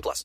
plus.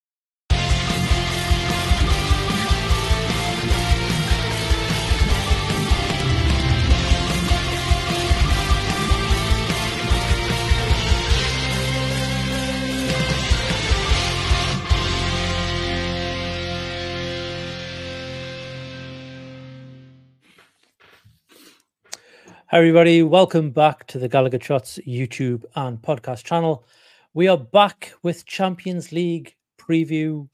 Hi, everybody. Welcome back to the Gallowgate Shots YouTube and podcast channel. We are back with Champions League preview.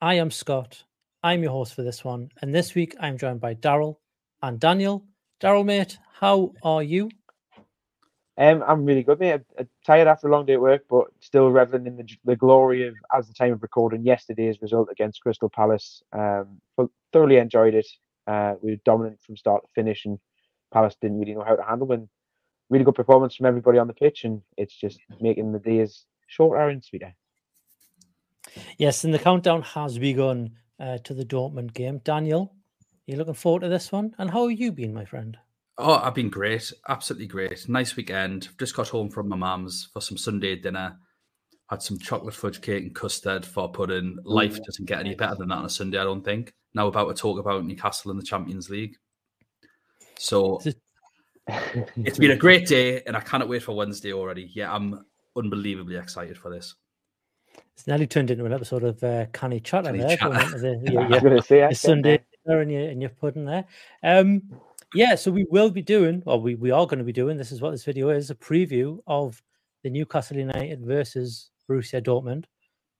I am Scott. I'm your host for this one. And this week I'm joined by Daryl and Daniel. Daryl, mate, how are you? Um, I'm really good, mate. I'm, tired after a long day at work, but still reveling in the, the glory of, as the time of recording, yesterday's result against Crystal Palace. Um, thoroughly enjoyed it. Uh, we were dominant from start to finish and Palace didn't really know how to handle And really good performance from everybody on the pitch, and it's just making the days shorter and sweeter. Yes, and the countdown has begun uh, to the Dortmund game. Daniel, you looking forward to this one? And how have you been, my friend? Oh, I've been great, absolutely great. Nice weekend. Just got home from my mum's for some Sunday dinner. Had some chocolate fudge cake and custard for pudding. Life doesn't get any better than that on a Sunday, I don't think. Now about to talk about Newcastle in the Champions League. So it's been a great day, and I cannot wait for Wednesday already. Yeah, I'm unbelievably excited for this. It's nearly turned into an episode of uh, Canny Chatter there. The, yeah, Sunday dinner and your, and your pudding there. Um, yeah, so we will be doing, or we, we are going to be doing, this is what this video is, a preview of the Newcastle United versus Borussia Dortmund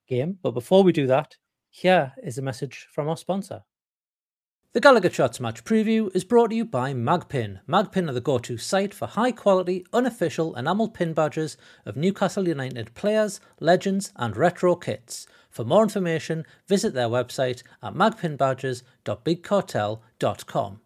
game. But before we do that, here is a message from our sponsor. The Gallowgate Shots match preview is brought to you by Magpin. Magpin are the go to site for high quality, unofficial enamel pin badges of Newcastle United players, legends, and retro kits. For more information, visit their website at magpinbadges.bigcartel.com.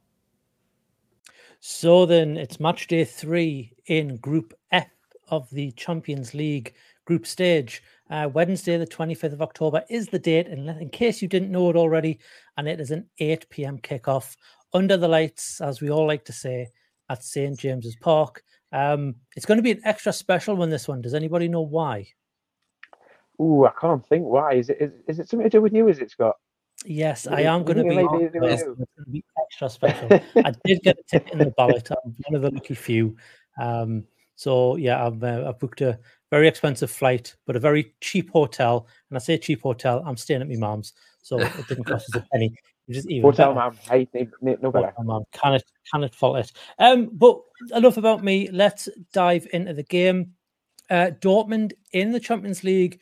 So then, it's match day three in Group F of the Champions League group stage. Uh, Wednesday, the 25th of October, is the date, in, in case you didn't know it already, and it is an 8 p.m. kickoff under the lights, as we all like to say, at St. James's Park. Um, it's going to be an extra special one, this one. Does anybody know why? Oh, I can't think why. Is it is, is it something to do with you, is it, Scott? Yes, I am going to be, yes, be extra special. I did get a ticket in the ballot. I'm one of the lucky few. Um, so yeah, I've, uh, I've booked a very expensive flight, but a very cheap hotel. And I say cheap hotel, I'm staying at my mom's, so it didn't cost us a penny. Just even hotel mom, hey, no better. Mom, can it, can it fault it? Um, but enough about me. Let's dive into the game. Uh, Dortmund in the Champions League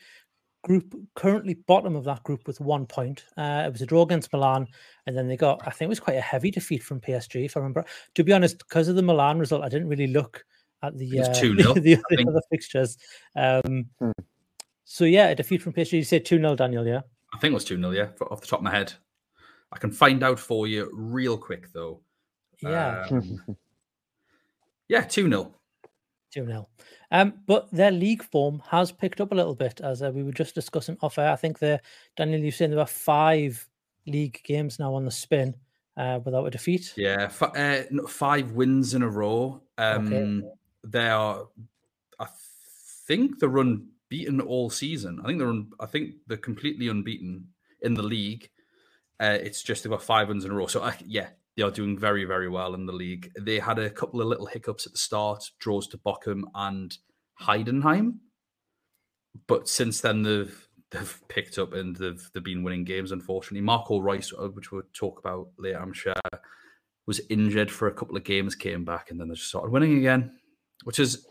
group, currently bottom of that group with one point. Uh, it was a draw against Milan, and then they got, I think it was quite a heavy defeat from PSG, if I remember. To be honest, because of the Milan result, I didn't really look at the uh, two the, the, the other fixtures. Um, hmm. So yeah, a defeat from PSG. You said two 0 Daniel. Yeah, I think it was two 0 Yeah, off the top of my head. I can find out for you real quick though. Yeah, um, yeah, two 0 2 0. Um, but their league form has picked up a little bit, as uh, we were just discussing off air. I think the Daniel, you've seen there are five league games now on the spin uh, without a defeat. Yeah, f- uh, five wins in a row. Um, Okay. They are, I think they're unbeaten all season. I think they're, un- I think they're completely unbeaten in the league. Uh, it's just they've got five wins in a row. So I, yeah, they are doing very, very well in the league. They had a couple of little hiccups at the start, draws to Bochum and Heidenheim, but since then they've they've picked up and they've they've been winning games. Unfortunately, Marco Reus, uh, which we'll talk about later, I'm sure, was injured for a couple of games, came back, and then they just started winning again, which is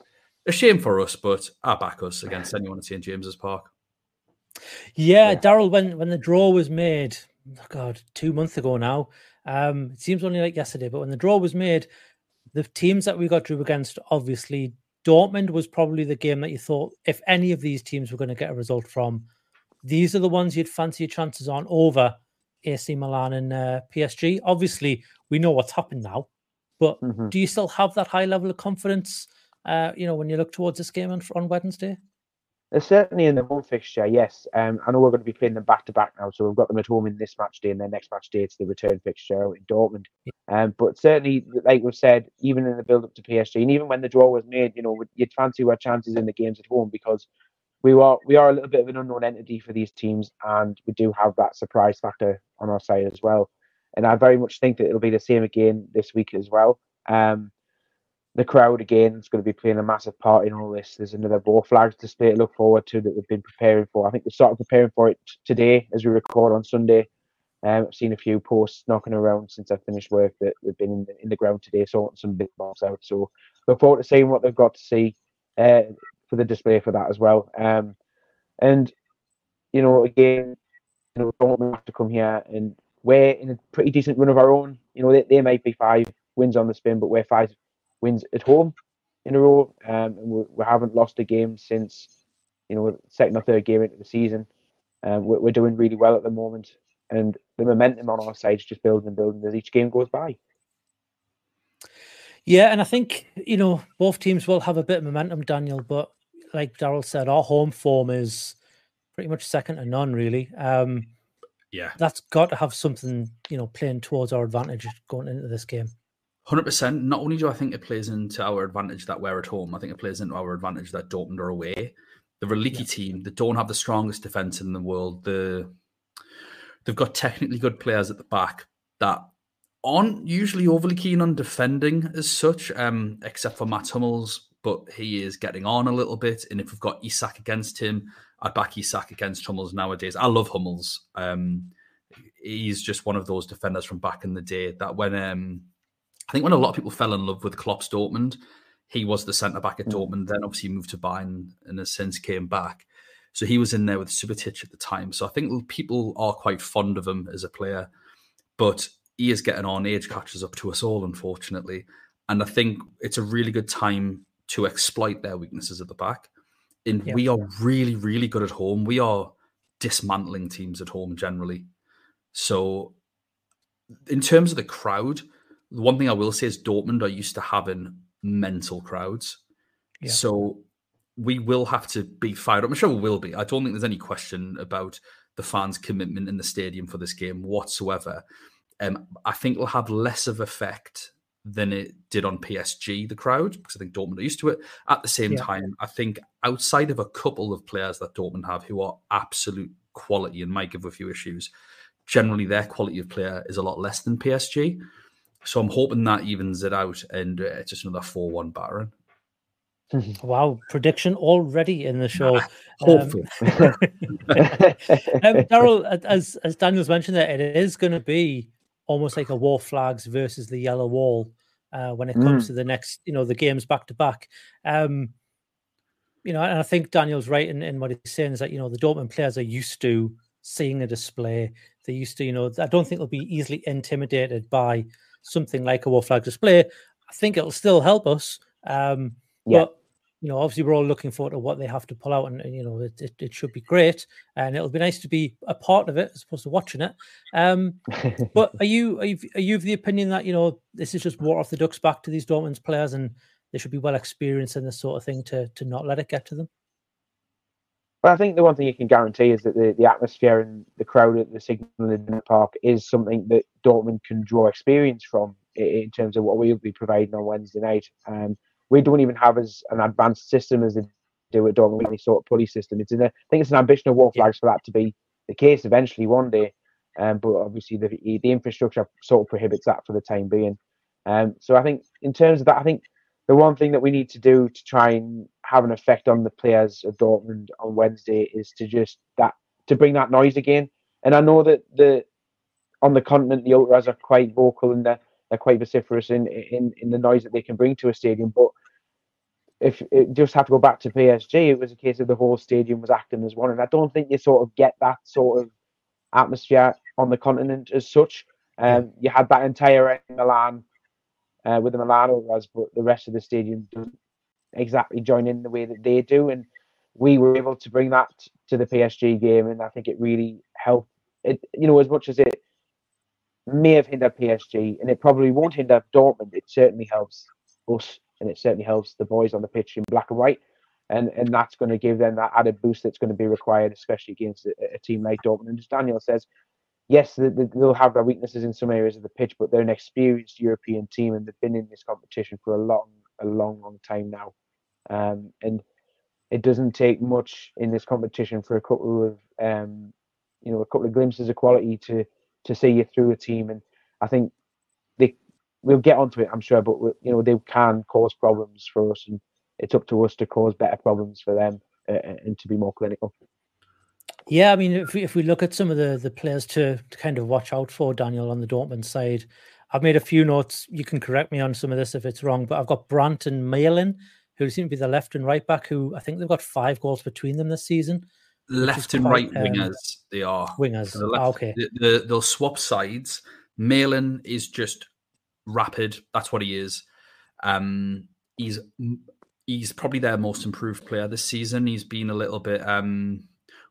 a shame for us. But I back us against anyone at St James's Park. Yeah, Daryl, when when the draw was made, oh God, two months ago now. Um, it seems only like yesterday, but when the draw was made, the teams that we got drew against, obviously, Dortmund was probably the game that you thought if any of these teams were going to get a result from, these are the ones you'd fancy your chances on over AC Milan and uh, PSG. Obviously, we know what's happened now, but Mhm. do you still have that high level of confidence? Uh, you know, when you look towards this game on, on Wednesday. They're certainly in the home fixture, yes. Um, I know we're going to be playing them back to back now, so we've got them at home in this match day, and their next match day it's the return fixture out in Dortmund. Um, but certainly, like we've said, even in the build up to PSG, and even when the draw was made, you know, you'd fancy our chances in the games at home because we are we are a little bit of an unknown entity for these teams, and we do have that surprise factor on our side as well. And I very much think that it'll be the same again this week as well. Um, the crowd again is going to be playing a massive part in all this. There's another ball flags display to look forward to that we've been preparing for. I think we started preparing for it today as we record on Sunday. Um, I've seen a few posts knocking around since I finished work that we've been in the, in the ground today, sorting some big balls out. So look forward to seeing what they've got to see uh, for the display for that as well. Um, and you know, again, you know, don't have to come here and we're in a pretty decent run of our own. You know, they, they might be five wins on the spin, but we're five wins at home in a row, um, and we, we haven't lost a game since you know second or third game into the season. Um, we're, we're doing really well at the moment, and the momentum on our side is just building and building as each game goes by. Yeah, and I think you know both teams will have a bit of momentum, Daniel. But like Daryl said, our home form is pretty much second to none, really. Um, Yeah, that's got to have something you know playing towards our advantage going into this game. Hundred percent. Not only do I think it plays into our advantage that we're at home, I think it plays into our advantage that Dortmund are away. They're a leaky team. They don't have the strongest defense in the world. The they've got technically good players at the back that aren't usually overly keen on defending as such, um, except for Matt Hummels. But he is getting on a little bit. And if we've got Isak against him, I'd back Isak against Hummels nowadays. I love Hummels. Um, he's just one of those defenders from back in the day that when um, I think when a lot of mm. people fell in love with Klopp's Dortmund, he was the centre back at Dortmund. Then obviously moved to Bayern and has since came back. So he was in there with Subotic at the time. So I think people are quite fond of him as a player, but he is getting on. Age catches up to us all, unfortunately. And I think it's a really good time to exploit their weaknesses at the back. And Yeah. we are really, really good at home. We are dismantling teams at home generally. So, in terms of the crowd, one thing I will say is Dortmund are used to having mental crowds. Yeah. So we will have to be fired up. I'm sure we will be. I don't think there's any question about the fans' commitment in the stadium for this game whatsoever. Um, I think it'll have less of effect than it did on PSG, the crowd, because I think Dortmund are used to it. At the same Yeah. time, I think outside of a couple of players that Dortmund have who are absolute quality and might give a few issues, generally their quality of player is a lot less than PSG. So I'm hoping that evens it out and uh, it's just another 4 1 battering. Wow, prediction already in the show. Hopefully. um, Daryl, as as Daniel's mentioned, there it is going to be almost like a Wor Flags versus the yellow wall uh, when it comes Mm. to the next, you know, the games back to back. Um, you know, and I think Daniel's right in, in what he's saying is that you know the Dortmund players are used to seeing a display. They're used to, you know, I don't think they'll be easily intimidated by something like a war flag display. I think it'll still help us. Um, Yeah. But you know, obviously, we're all looking forward to what they have to pull out, and, and, you know, it, it, it should be great, and it'll be nice to be a part of it as opposed to watching it. Um, but are you are you, are you of the opinion that you know this is just water off the ducks back to these Dortmund's players, and they should be well experienced in this sort of thing to to not let it get to them. But I think the one thing you can guarantee is that the, the atmosphere and the crowd at the Signal Iduna Park is something that Dortmund can draw experience from in terms of what we'll be providing on Wednesday night. Um, we don't even have as an advanced system as they do at Dortmund, any sort of pulley system. It's in a, I think it's an ambition of Wor Flags for that to be the case eventually one day. Um, but obviously the the infrastructure sort of prohibits that for the time being. Um, so I think in terms of that, I think the one thing that we need to do to try and have an effect on the players of Dortmund on Wednesday is to just that to bring that noise again. And I know that the on the continent the ultras are quite vocal and they're, they're quite vociferous in, in in the noise that they can bring to a stadium. But if it just have to go back to PSG, it was a case of the whole stadium was acting as one, and I don't think you sort of get that sort of atmosphere on the continent as such. Um, you had that entire Milan uh, with the Milan Ultras, but the rest of the stadium doesn't exactly join in the way that they do. And we were able to bring that to the PSG game, and I think it really helped. It, you know, as much as it may have hindered PSG, and it probably won't hinder Dortmund, it certainly helps us, and it certainly helps the boys on the pitch in black and white. And, and that's going to give them that added boost that's going to be required, especially against a, a team like Dortmund. And as Daniel says, yes, they'll have their weaknesses in some areas of the pitch, but they're an experienced European team and they've been in this competition for a long, a long, long time now. Um, and it doesn't take much in this competition for a couple of, um, you know, a couple of glimpses of quality to to see you through a team. And I think they we'll get onto it, I'm sure, but you know they can cause problems for us, and it's up to us to cause better problems for them uh, and to be more clinical. Yeah, I mean, if we, if we look at some of the the players to, to kind of watch out for, Daniel, on the Dortmund side, I've made a few notes. You can correct me on some of this if it's wrong, but I've got Brandt and Malen, who seem to be the left and right back, who I think they've got five goals between them this season. Left and quite, right wingers, um, they are wingers. The left, okay, the, the, they'll swap sides. Malen is just rapid. That's what he is. Um, he's he's probably their most improved player this season. He's been a little bit um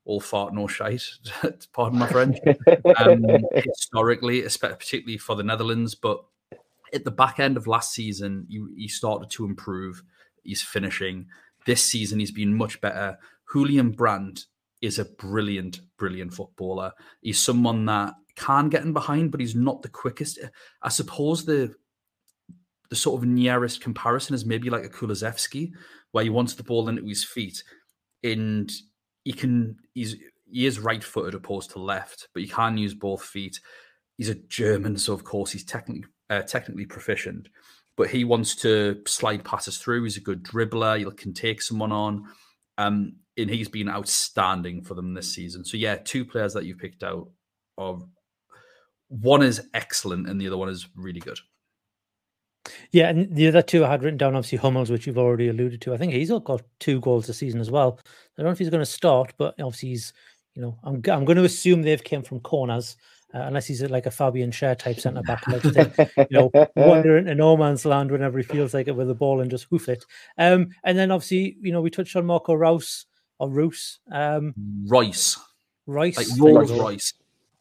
all fart no shite. Pardon my French. Um, historically, especially particularly for the Netherlands, but at the back end of last season, he, he started to improve. He's finishing. This season, he's been much better. Julian Brandt is a brilliant, brilliant footballer. He's someone that can get in behind, but he's not the quickest. I suppose the the sort of nearest comparison is maybe like a Kulusevski, where he wants the ball into his feet, and he can he's he is right footed opposed to left, but he can use both feet. He's a German, so of course he's technically uh, technically proficient, but he wants to slide passes through. He's a good dribbler. He can take someone on, um, and he's been outstanding for them this season. So yeah, two players that you picked out are one is excellent and the other one is really good. Yeah, and the other two I had written down, obviously Hummels, which you've already alluded to. I think he's got two goals this season as well. I don't know if he's going to start, but obviously he's, you know, I'm, I'm going to assume they've came from corners, uh, unless he's like a Fabian Schär type centre back, like to, you know, wander into no man's land whenever he feels like it with the ball and just hoof it. Um, and then obviously, you know, we touched on Marco Rouse or Roos. Um, Rice. Rice. Like Rolls Royce.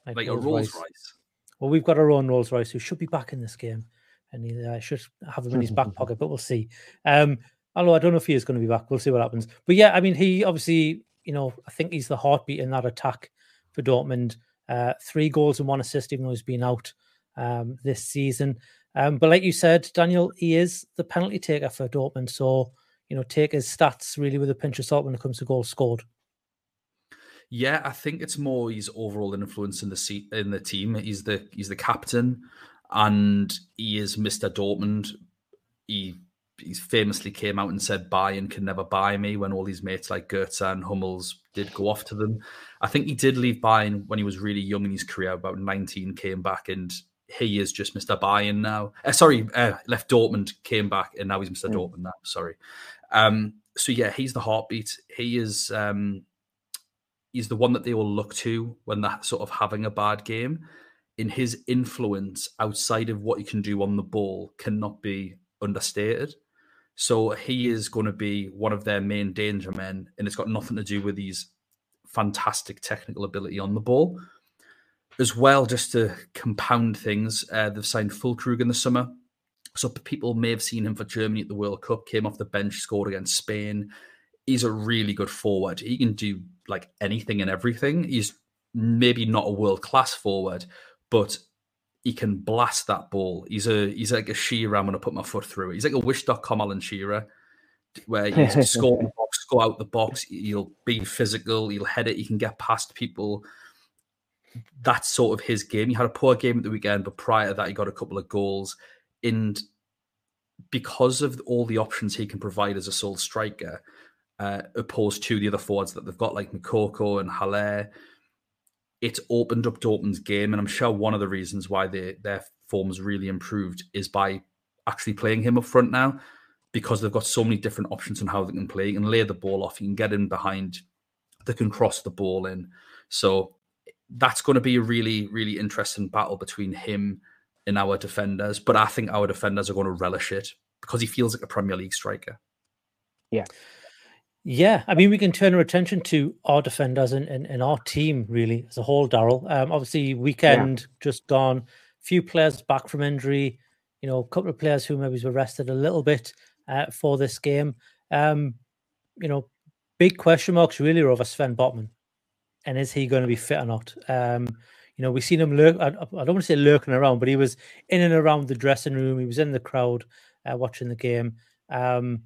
Like, like a Rolls Royce. Well, we've got our own Rolls Royce who should be back in this game and he uh, should have him in his back pocket, but we'll see. Um, although I don't know if he is going to be back. We'll see what happens. But yeah, I mean, he obviously, you know, I think he's the heartbeat in that attack for Dortmund. Uh, three goals and one assist, even though he's been out um, this season. Um, but like you said, Daniel, he is the penalty taker for Dortmund. So, you know, take his stats really with a pinch of salt when it comes to goals scored. Yeah, I think it's more his overall influence in the seat in the team. He's the he's the captain and he is Mr. Dortmund. He he famously came out and said Bayern can never buy me when all these mates like Goetze and Hummels did go off to them. I think he did leave Bayern when he was really young in his career, about 19, came back and he is just Mr. Bayern now. Uh, sorry, uh, left Dortmund, came back, and now he's Mr. Mm. Dortmund now. Sorry. Um, so yeah, he's the heartbeat. He is um, he's the one that they all look to when they're sort of having a bad game in his influence outside of what he can do on the ball cannot be understated. So he is going to be one of their main danger men, and it's got nothing to do with his fantastic technical ability on the ball. As well, just to compound things, uh, they've signed Füllkrug in the summer. So people may have seen him for Germany at the World Cup, came off the bench, scored against Spain. He's a really good forward. He can do like anything and everything. He's maybe not a world class forward, but he can blast that ball. He's a he's like a Shearer. I'm going to put my foot through it. He's like a Wish.com Alan Shearer, where he's score the box, go out the box. He'll be physical. He'll head it. He can get past people. That's sort of his game. He had a poor game at the weekend, but prior to that, he got a couple of goals. And because of all the options he can provide as a sole striker, uh, opposed to the other forwards that they've got, like Moukoko and Haller, it's opened up Dortmund's game. And I'm sure one of the reasons why they, their form's really improved is by actually playing him up front now, because they've got so many different options on how they can play. You can lay the ball off, you can get in behind, they can cross the ball in. So that's going to be a really, really interesting battle between him and our defenders. But I think our defenders are going to relish it because he feels like a Premier League striker. Yeah. Yeah, I mean, we can turn our attention to our defenders and, and, and our team really as a whole, Daryl. Um, obviously, weekend yeah. just gone, few players back from injury, you know, a couple of players who maybe were rested a little bit uh, for this game. Um, you know, big question marks really over Sven Botman and is he going to be fit or not? Um, you know, we've seen him lurk. I, I, don't want to say lurking around, but he was in and around the dressing room. He was in the crowd uh, watching the game. Um,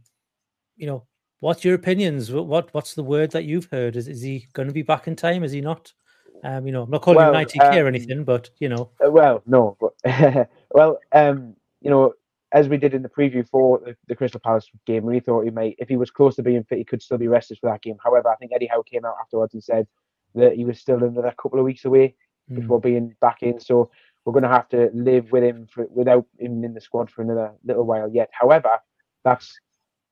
you know, what's your opinions? What, what, what's the word that you've heard? Is is he going to be back in time? Is he not? Um, you know, I'm not calling well, him 90k um, or anything, but you know. Uh, well, no, but well, um, you know, as we did in the preview for the, the, Crystal Palace game, we thought he might, if he was close to being fit, he could still be rested for that game. However, I think Eddie Howe came out afterwards and said that he was still another couple of weeks away mm. before being back in. So we're going to have to live with him for, without him in the squad for another little while yet. However, that's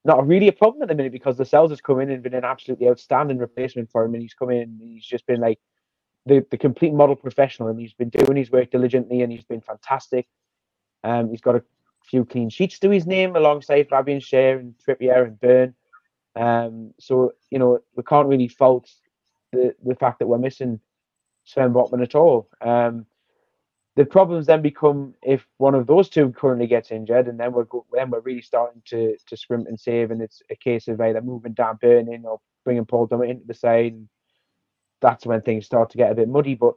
not really a problem at the minute because Lascelles has come in and been an absolutely outstanding replacement for him, and he's come in and he's just been like the, the complete model professional, and he's been doing his work diligently, and he's been fantastic. Um, he's got a few clean sheets to his name alongside Fabian Schär and Trippier and Burn. Um, so you know we can't really fault the the fact that we're missing Sven Botman at all. Um, the problems then become if one of those two currently gets injured, and then we're go, then we're really starting to to scrimp and save, and it's a case of either moving Dan Burn in or bringing Paul Dummett into the side. That's when things start to get a bit muddy. But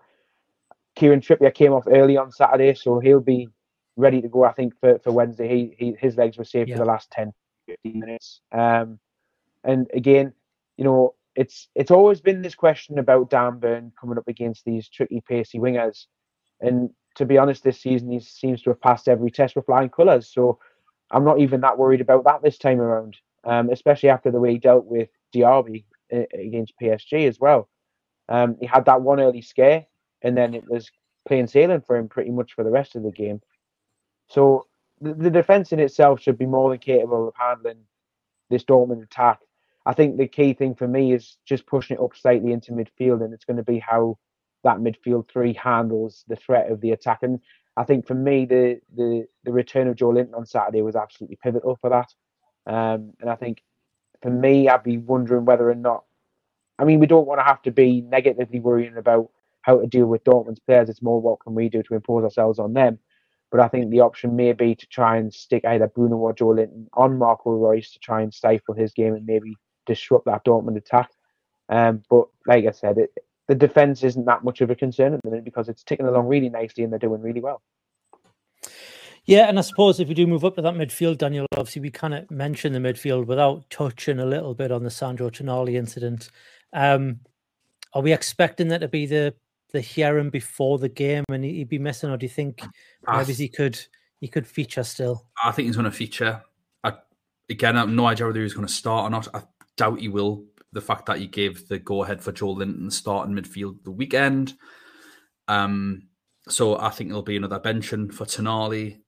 Kieran Trippier came off early on Saturday, so he'll be ready to go. I think for, for Wednesday, he, he his legs were saved yeah. for the last 10, 15 minutes. Um, and again, you know, it's it's always been this question about Dan Burn coming up against these tricky, pacey wingers. And to be honest, this season he seems to have passed every test with flying colours. So I'm not even that worried about that this time around, um, especially after the way he dealt with Diaby uh, against PSG as well. Um, he had that one early scare, and then it was plain sailing for him pretty much for the rest of the game. So the, the defence in itself should be more than capable of handling this Dortmund attack I think the key thing for me is just pushing it up slightly into midfield, and it's going to be how that midfield three handles the threat of the attack. And I think for me, the the the return of Joelinton on Saturday was absolutely pivotal for that. Um, and I think for me, I'd be wondering whether or not. I mean, we don't want to have to be negatively worrying about how to deal with Dortmund's players. It's more what can we do to impose ourselves on them. But I think the option may be to try and stick either Bruno or Joelinton on Marco Reus to try and stifle his game and maybe disrupt that Dortmund attack. Um, but like I said, it, the defense isn't that much of a concern at the minute because it's ticking along really nicely and they're doing really well. Yeah, and I suppose if we do move up to that midfield, Daniel, obviously we kind of mentioned the midfield without touching a little bit on the Sandro Tonali incident. Um, are we expecting that to be the the hearing before the game and he'd be missing, or do you think maybe he could he could feature still? I think he's going to feature. I, again, I have no idea whether he's going to start or not. I doubt he will. The fact that he gave the go ahead for Joelinton start in midfield the weekend. Um, so I think there'll be another benching for Tonali.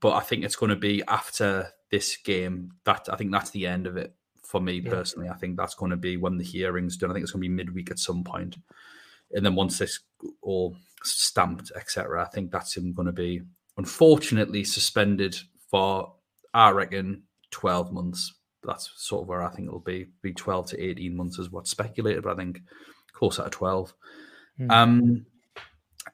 But I think it's going to be after this game. That I think that's the end of it for me yeah. personally. I think that's going to be when the hearing's done. I think it's going to be midweek at some point. And then once this all stamped, etc., I think that's him going to be unfortunately suspended for I reckon twelve months that's sort of where I think it'll be. Be twelve to eighteen months is what's speculated, but I think closer to twelve. Mm. Um,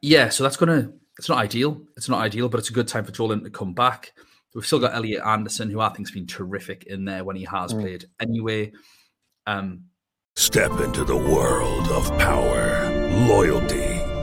yeah, so that's gonna. It's not ideal. It's not ideal, but it's a good time for Joelinton to come back. We've still got Elliot Anderson, who I think's been terrific in there when he has Mm. played. Anyway, um, Step into the world of power, loyalty,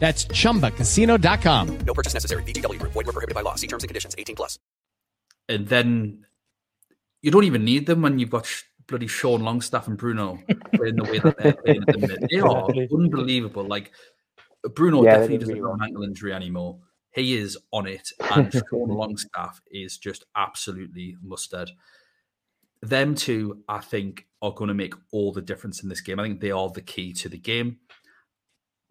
That's chumbacasino.com. No purchase necessary. VGW Group. Void were prohibited by law. See terms and conditions. 18 plus. and then you don't even need them when you've got bloody Sean Longstaff and Bruno playing the way that they're playing at the minute. They are unbelievable. Like Bruno Yeah, definitely doesn't really have an ankle injury anymore. He is on it, and Sean Longstaff is just absolutely mustard. Them two, I think, are going to make all the difference in this game. I think they are the key to the game.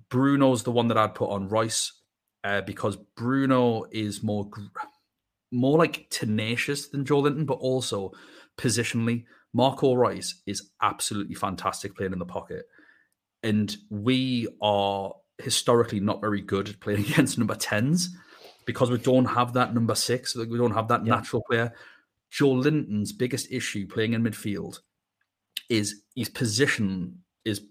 Bruno's the one that I'd put on Reus uh, because Bruno is more more like tenacious than Joelinton, but also positionally. Marco Reus is absolutely fantastic playing in the pocket. And we are historically not very good at playing against number 10s because we don't have that number six, like we don't have that Yeah. natural player. Joelinton's biggest issue playing in midfield is his position is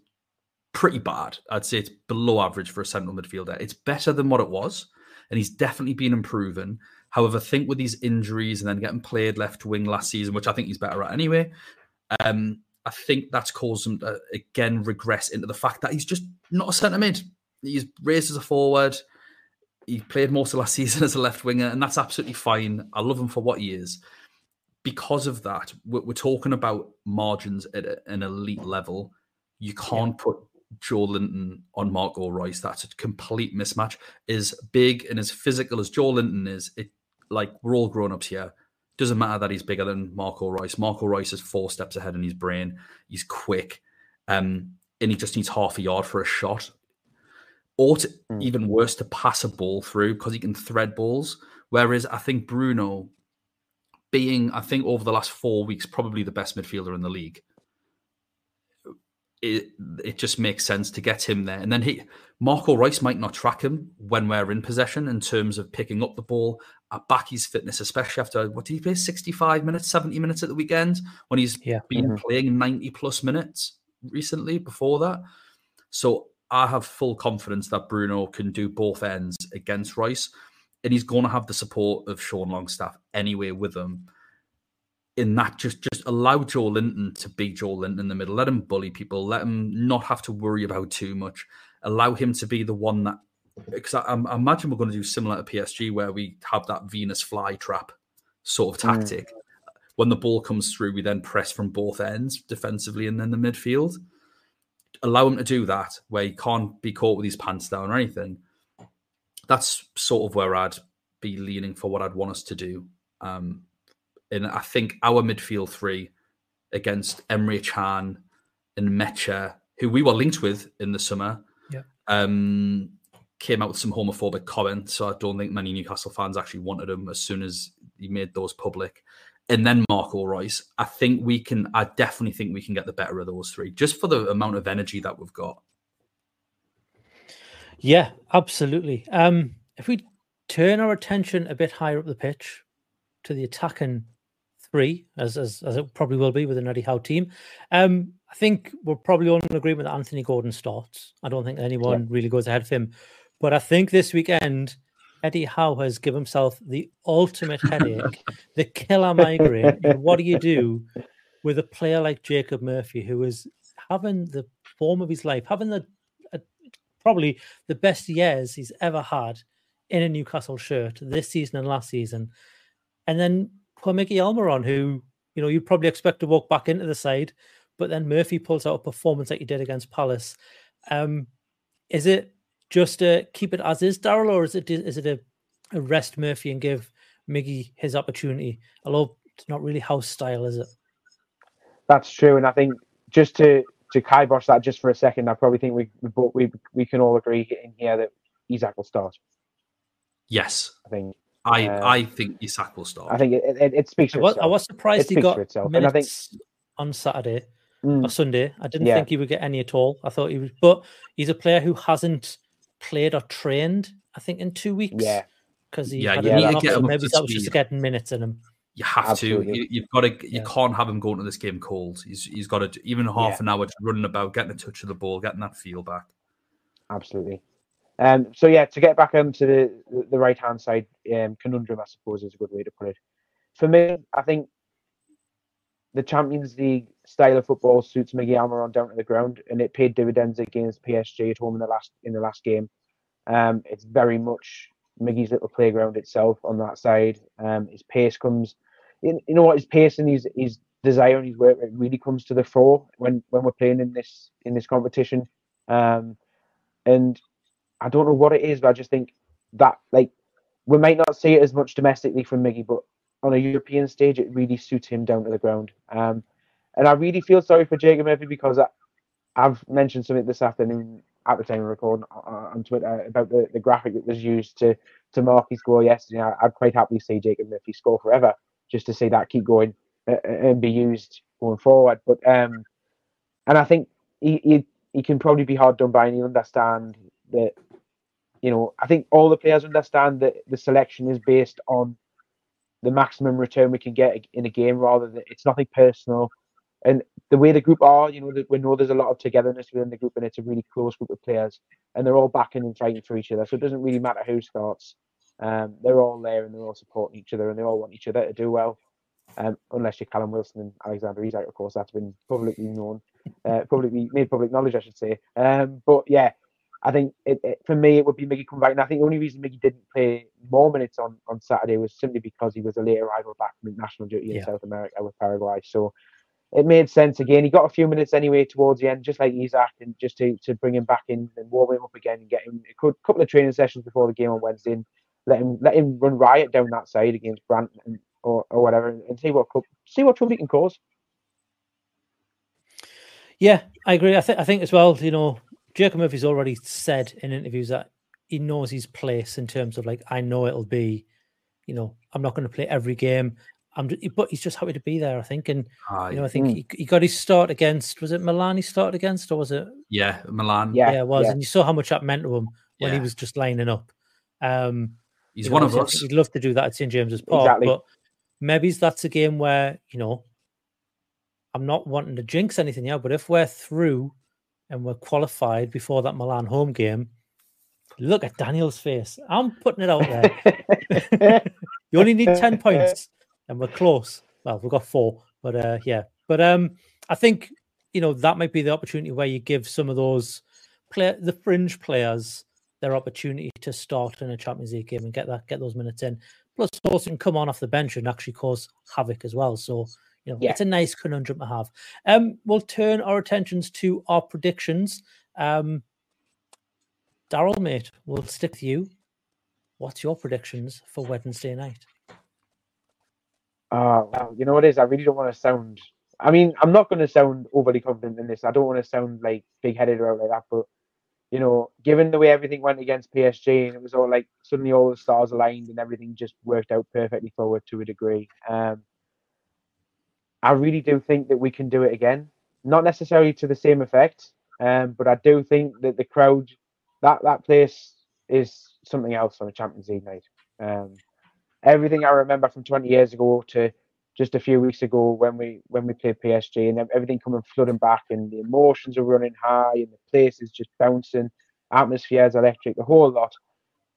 pretty bad. I'd say it's below average for a central midfielder. It's better than what it was, and he's definitely been improving. However, I think with these injuries and then getting played left wing last season, which I think he's better at anyway, um, I think that's caused him to again regress into the fact that he's just not a centre mid. He's raised as a forward. He played most of last season as a left winger, and that's absolutely fine. I love him for what he is. Because of that, we're, we're talking about margins at a- an elite level. You can't put Joelinton on Marco Reus. That's a complete mismatch. As big and as physical as Joelinton is, it like we're all grown ups here. Doesn't matter that he's bigger than Marco Reus. Marco Reus is four steps ahead in his brain. He's quick, um, and he just needs half a yard for a shot, or to, even worse, to pass a ball through because he can thread balls. Whereas I think Bruno, being I think over the last four weeks probably the best midfielder in the league, it it just makes sense to get him there. And then he Marco Rice might not track him when we're in possession in terms of picking up the ball. I back his fitness, especially after what did he play? 65 minutes, 70 minutes at the weekend when he's Yeah. been mm-hmm. playing 90 plus minutes recently before that. So I have full confidence that Bruno can do both ends against Rice. And he's going to have the support of Sean Longstaff anyway with him in that just just allow Joelinton to be Joelinton in the middle. Let him bully people. Let him not have to worry about too much. Allow him to be the one that because I, I imagine we're going to do similar to PSG where we have that Venus fly trap sort of Mm. tactic. When the ball comes through, we then press from both ends defensively and then the midfield. Allow him to do that where he can't be caught with his pants down or anything. That's sort of where I'd be leaning for what I'd want us to do. Um, and I think our midfield three against Emre Can and Nmecha, who we were linked with in the summer, Yeah. um, came out with some homophobic comments. So I don't think many Newcastle fans actually wanted him as soon as he made those public. And then Marco Reus. I think we can, I definitely think we can get the better of those three just for the amount of energy that we've got. Yeah, absolutely. Um, if we turn our attention a bit higher up the pitch to the attacking three, as as, as it probably will be with an Eddie Howe team, um, I think we're probably all in agreement that Anthony Gordon starts. I don't think anyone really goes ahead of him, but I think this weekend Eddie Howe has given himself the ultimate headache, the killer migraine. And what do you do with a player like Jacob Murphy, who is having the form of his life, having the a, probably the best years he's ever had in a Newcastle shirt this season and last season, and then poor Mickey Almiron, who you know you'd probably expect to walk back into the side, but then Murphy pulls out a performance like he did against Palace. Um, is it just to keep it as is, Daryl, or is it is it a, a rest Murphy and give Miggy his opportunity? Although it's not really house style, is it? That's true, and I think just to to kibosh that just for a second, I probably think we we we, we can all agree in here that Isak will start. Yes, I think. I Um, I think Isak will start. I think it, it, it speaks I for was, itself. I was It surprised he got for and I minutes think on Saturday Mm. or Sunday. I didn't Yeah. think he would get any at all. I thought he was, but he's a player who hasn't played or trained. I think in two weeks. Yeah. because he Yeah, had you a need to get him maybe to that was just getting minutes in him. You have Absolutely. to. You, you've got to. You Yeah. can't have him going to this game cold. He's he's got to even half Yeah. an hour just running about, getting a touch of the ball, getting that feel back. Absolutely. Um, so yeah, to get back onto the the right hand side um, conundrum, I suppose is a good way to put it. For me, I think the Champions League style of football suits Miggy Almiron down to the ground, and it paid dividends against PSG at home in the last in the last game. Um, it's very much Miggy's little playground itself on that side. Um, his pace comes, you you know what his pace and his his desire and his work it really comes to the fore when when we're playing in this in this competition. Um, and I don't know what it is, but I just think that like we might not see it as much domestically from Miggy, but on a European stage, it really suits him down to the ground. Um, and I really feel sorry for Jacob Murphy because I, I've mentioned something this afternoon at the time of recording uh, on Twitter about the, the graphic that was used to to mark his goal yesterday. I, I'd quite happily see Jacob Murphy score forever, just to see that keep going uh, and be used going forward. But um, and I think he, he he can probably be hard done by, and he understand that you know, I think all the players understand that the selection is based on the maximum return we can get in a game rather than it's nothing personal. And the way the group are, you know, we know there's a lot of togetherness within the group and it's a really close group of players and they're all backing and fighting for each other. So it doesn't really matter who starts. Um, they're all there and they're all supporting each other and they all want each other to do well. Um, unless you're Callum Wilson and Alexander Isak, of course, that's been publicly known, uh, publicly made public knowledge, I should say. Um, but yeah, I think it, it, for me it would be Miggy coming back, and I think the only reason Miggy didn't play more minutes on, on Saturday was simply because he was a late arrival back from international duty in Yeah. South America with Paraguay. So it made sense again. He got a few minutes anyway towards the end, just like Isak, and just to, to bring him back in and warm him up again and get him a couple of training sessions before the game on Wednesday. And let him let him run riot down that side against Brandt and, or, or whatever, and, and see what see what trouble he can cause. Yeah, I agree. I think I think as well, you know, Jacob Murphy's already said in interviews that he knows his place in terms of like, I know it'll be, you know, I'm not going to play every game. I'm, ju- but he's just happy to be there. I think, and Aye. you know, I think Mm. he, he got his start against. Was it Milan? He started against, or was it? Yeah, Milan. Yeah, Yeah, it was. yeah. And you saw how much that meant to him when he was just lining up. Um, He's you know, one of obviously, us. think He'd love to do that at St James's Park, Exactly. but maybe that's a game where you know I'm not wanting to jinx anything here, but if we're through and we're qualified before that Milan home game, look at Daniel's face. I'm putting it out there. you only need 10 points and we're close. Well, we've got four, but uh yeah. But um I think you know that might be the opportunity where you give some of those play the fringe players their opportunity to start in a Champions League game and get that get those minutes in. Plus can come on off the bench and actually cause havoc as well. So you know, Yeah. it's a nice conundrum to have. Um, we'll turn our attentions to our predictions. Um, Daryl, mate, we'll stick with you. What's your predictions for Wednesday night? Uh, well, you know what it is? I really don't want to sound. I mean, I'm not going to sound overly confident in this. I don't want to sound like big headed or out like that. But you know, given the way everything went against PSG, and it was all like suddenly all the stars aligned and everything just worked out perfectly forward to a degree. Um, I really do think that we can do it again. Not necessarily to the same effect, um, but I do think that the crowd, that that place is something else on a Champions League night. Um, everything I remember from 20 years ago to just a few weeks ago when we when we played PSG and everything coming flooding back and the emotions are running high and the place is just bouncing, atmosphere is electric, the whole lot.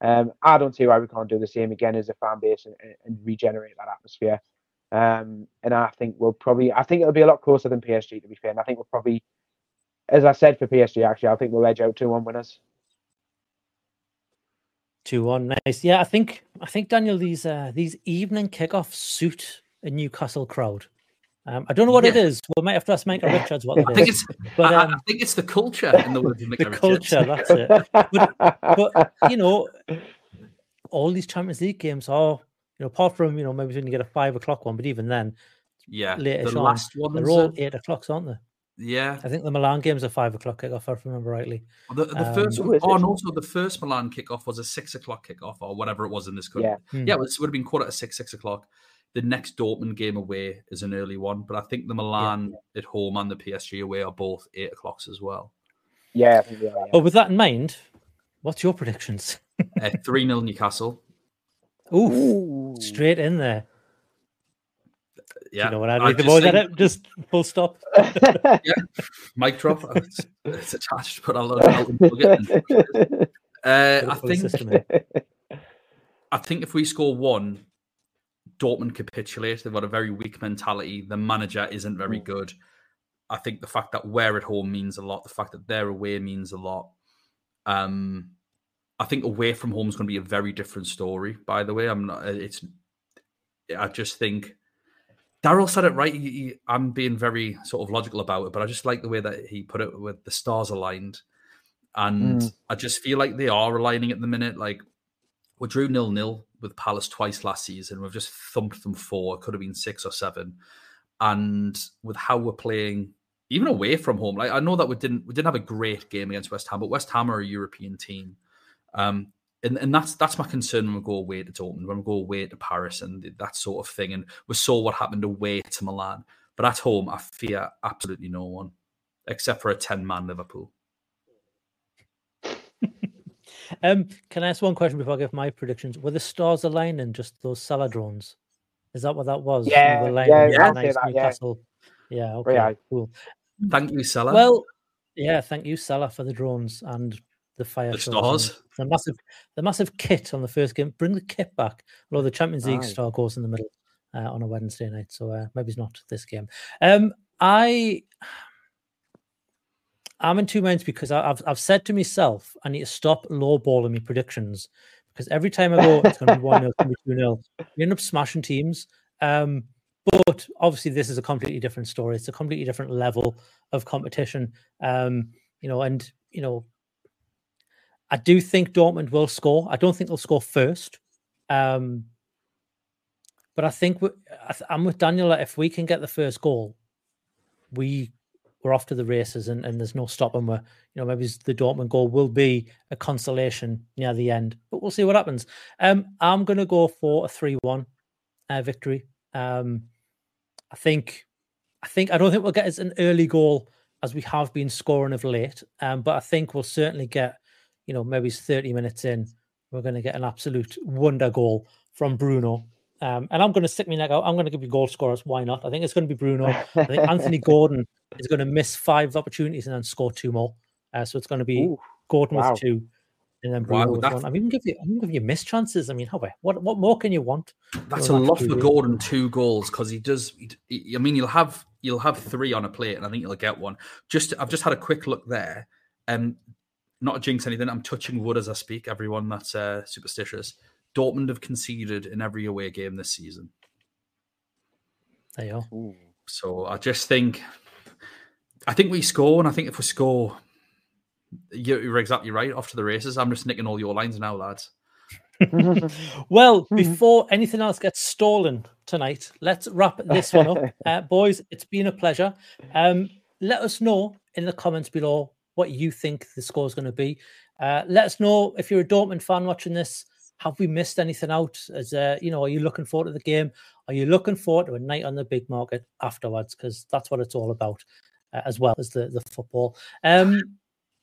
Um, I don't see why we can't do the same again as a fan base and, and- and regenerate that atmosphere. Um, and I think we'll probably, I think it'll be a lot closer than PSG to be fair. And I think we'll probably, as I said for PSG, actually, I think we'll edge out two one winners. Two one, nice. Yeah, I think I think Daniel these uh these evening kickoffs suit a Newcastle crowd. Um, I don't know what it Yeah. is. We might have to ask Micah Richards what it I think is. it's But, I, um, I think it's the culture in the words of the culture, that's it. But, but you know, all these Champions League games are, you know, apart from you know maybe when you get a five o'clock one, but even then, Yeah, later the on, last ones they're all are- eight o'clocks, aren't they? Yeah, I think the Milan games are five o'clock kickoff, if I remember rightly. The, the Um, first one, oh, and also the first Milan kickoff was a six o'clock kickoff or whatever it was in this country. Yeah. Yeah, Hmm. it, was, would have been quarter to six, six o'clock. The next Dortmund game away is an early one, but I think the Milan at home and the PSG away are both eight o'clocks as well. Yeah, I think they are, yeah. But with that in mind, what's your predictions? Uh, Three 0 Newcastle. Ooh, straight in there. Yeah, you know what I I read the just boys at it? Just full stop. yeah, mic drop. It's, it's attached, but I'll, I'll unplug it. Uh, I Full system think. I think if we score one, Dortmund capitulate. They've got a very weak mentality. The manager isn't very good. I think the fact that we're at home means a lot. The fact that they're away means a lot. Um, I think away from home is going to be a very different story. By the way, I'm not. It's. I just think Daryl said it right. He, he- I'm being very sort of logical about it, but I just like the way that he put it with the stars aligned, and Mm. I just feel like they are aligning at the minute. Like we drew nil nil with Palace twice last season. We've just thumped them four. It could have been six or seven. And with how we're playing, even away from home, like I know that we didn't we didn't have a great game against West Ham, but West Ham are a European team. Um, and, and that's that's my concern when we go away to Dortmund, when we go away to Paris and that sort of thing. And we saw what happened away to Milan. But at home, I fear absolutely no one, except for a 10 man Liverpool. Um, can I ask one question before I give my predictions? Were the stars aligning just those Salah drones? Is that what that was? Yeah, yeah, yeah, I'd the say nice that, yeah. Newcastle. Yeah, okay, cool. Thank you, Salah. Well, yeah, thank you, Salah, for the drones and the fire The stars. The massive, the massive kit on the first game. Bring the kit back. Although the Champions League Aye. star goes in the middle uh, on a Wednesday night, so uh, maybe it's not this game. Um, I, I'm in two minds because I, I've I've said to myself I need to stop lowballing my predictions because every time I go it's going to be one 0 going to be two 0 We end up smashing teams. Um, but obviously this is a completely different story. It's a completely different level of competition. Um, you know, and you know, I do think Dortmund will score. I don't think they'll score first. Um, but I think we, I I'm with Daniel. If we can get the first goal, we we're off to the races, and, and there's no stopping. We're you know maybe the Dortmund goal will be a consolation near the end, but we'll see what happens. Um, I'm going to go for a three-one uh, victory. Um, I think, I think I don't think we'll get as an early goal as we have been scoring of late. Um, but I think we'll certainly get, you know, maybe it's 30 minutes in, we're going to get an absolute wonder goal from Bruno. Um, and I'm going to stick me neck out. I'm going to give you goal scorers. Why not? I think it's going to be Bruno. I think Anthony Gordon is going to miss five opportunities and then score two more. Uh, so it's going to be Ooh, Gordon wow. with two, and then Wow, Bruno with one. I'm even give you. I'm even giving you missed chances. I mean, how what what more can you want? That's a lot for absolute- Gordon. Two goals because he does. he- he- I mean, you'll have you'll have three on a plate, and I think you'll get one. Just I've just had a quick look there, and not to jinx anything. I'm touching wood as I speak. Everyone that's uh, superstitious. Dortmund have conceded in every away game this season. There you are. So I just think, I think we score, and I think if we score, you're, you're exactly right. Off to the races. I'm just nicking all your lines now, lads. Well, before anything else gets stolen tonight, let's wrap this one up. Uh, boys, it's been a pleasure. Um, let us know in the comments below what you think the score is going to be. Uh, let us know if you're a Dortmund fan watching this. Have we missed anything out? As uh, you know, are you looking forward to the game? Are you looking forward to a night on the Bigg Market afterwards? Because that's what it's all about, uh, as well as the the football. Um,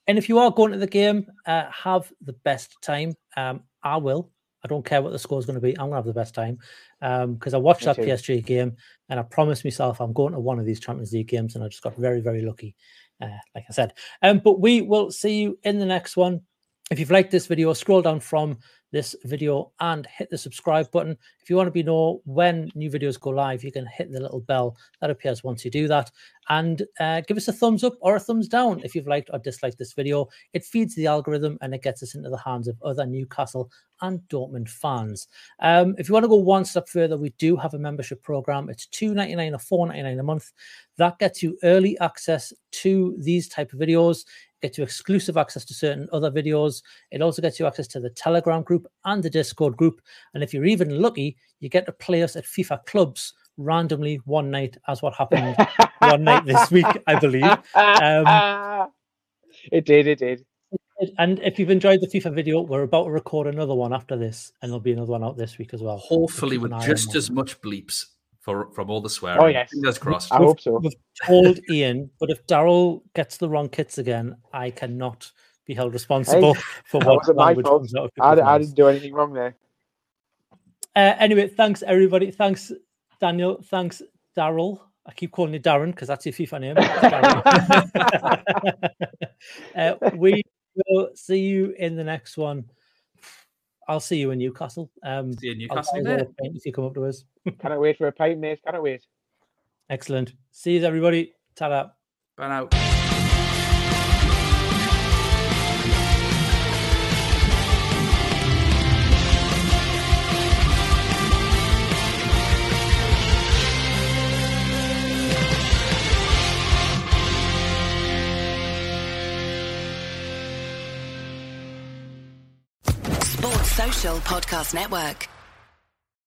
and if you are going to the game, uh, have the best time. Um, I will. I don't care what the score is going to be. I'm going to have the best time because I watched Me that too. PSG game and I promised myself I'm going to one of these Champions League games, and I just got very, very lucky. Uh, like I said, um, but we will see you in the next one. If you've liked this video, scroll down from this video and hit the subscribe button. If you want to be know when new videos go live, you can hit the little bell that appears once you do that. And uh, give us a thumbs up or a thumbs down if you've liked or disliked this video. It feeds the algorithm and it gets us into the hands of other Newcastle and Dortmund fans. Um, if you want to go one step further, we do have a membership program. It's two ninety nine or four ninety nine a month. That gets you early access to these type of videos gets you exclusive access to certain other videos. It also gets you access to the Telegram group and the Discord group. And if you're even lucky, you get to play us at FIFA clubs randomly one night, as what happened one night this week, I believe. Um, it did, it did. And if you've enjoyed the FIFA video, we're about to record another one after this, and there'll be another one out this week as well. Hopefully, with just as much bleeps for from all the swearing. Oh, yes. Fingers crossed. I hope so. We've told Ian, but if Daryl gets the wrong kits again, I cannot be held responsible for what wasn't my language fault. comes out of I, I didn't do anything wrong there. Uh, anyway, thanks everybody. Thanks Daniel. Thanks Daryl. I keep calling you Darren because that's your FIFA name. Uh, we will see you in the next one. I'll see you in Newcastle. Um, See you in I'll Newcastle, bye mate. if you come up to us. Cannot wait for a pint, mate. Cannot wait. Excellent. See you, everybody. Ta-da. Bye now. Podcast Network.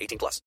18 plus.